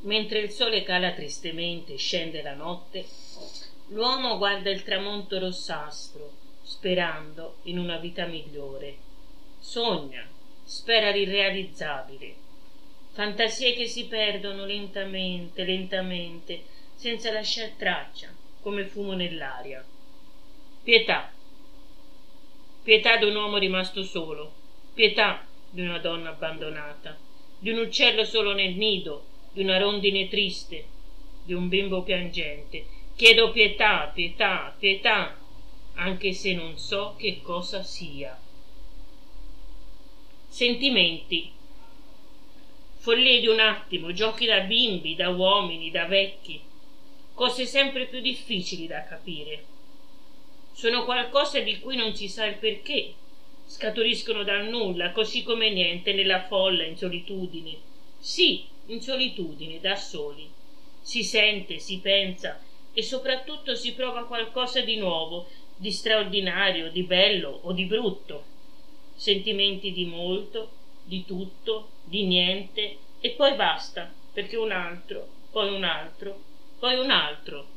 Mentre il sole cala tristemente e scende la notte, l'uomo guarda il tramonto rossastro, sperando in una vita migliore. Sogna, spera l'irrealizzabile. Fantasie che si perdono lentamente, lentamente, senza lasciar traccia, come fumo nell'aria. Pietà. Pietà di un uomo rimasto solo, pietà di una donna abbandonata, di un uccello solo nel nido, di una rondine triste, di un bimbo piangente. Chiedo pietà, pietà, pietà, anche se non so che cosa sia. Sentimenti. Follie di un attimo, giochi da bimbi, da uomini, da vecchi, cose sempre più difficili da capire. Sono qualcosa di cui non si sa il perché, scaturiscono dal nulla, così come niente, nella folla, in solitudine. Sì, in solitudine, da soli. Si sente, si pensa e soprattutto si prova qualcosa di nuovo, di straordinario, di bello o di brutto. Sentimenti di molto, di tutto, di niente e poi basta, perché un altro, poi un altro, poi un altro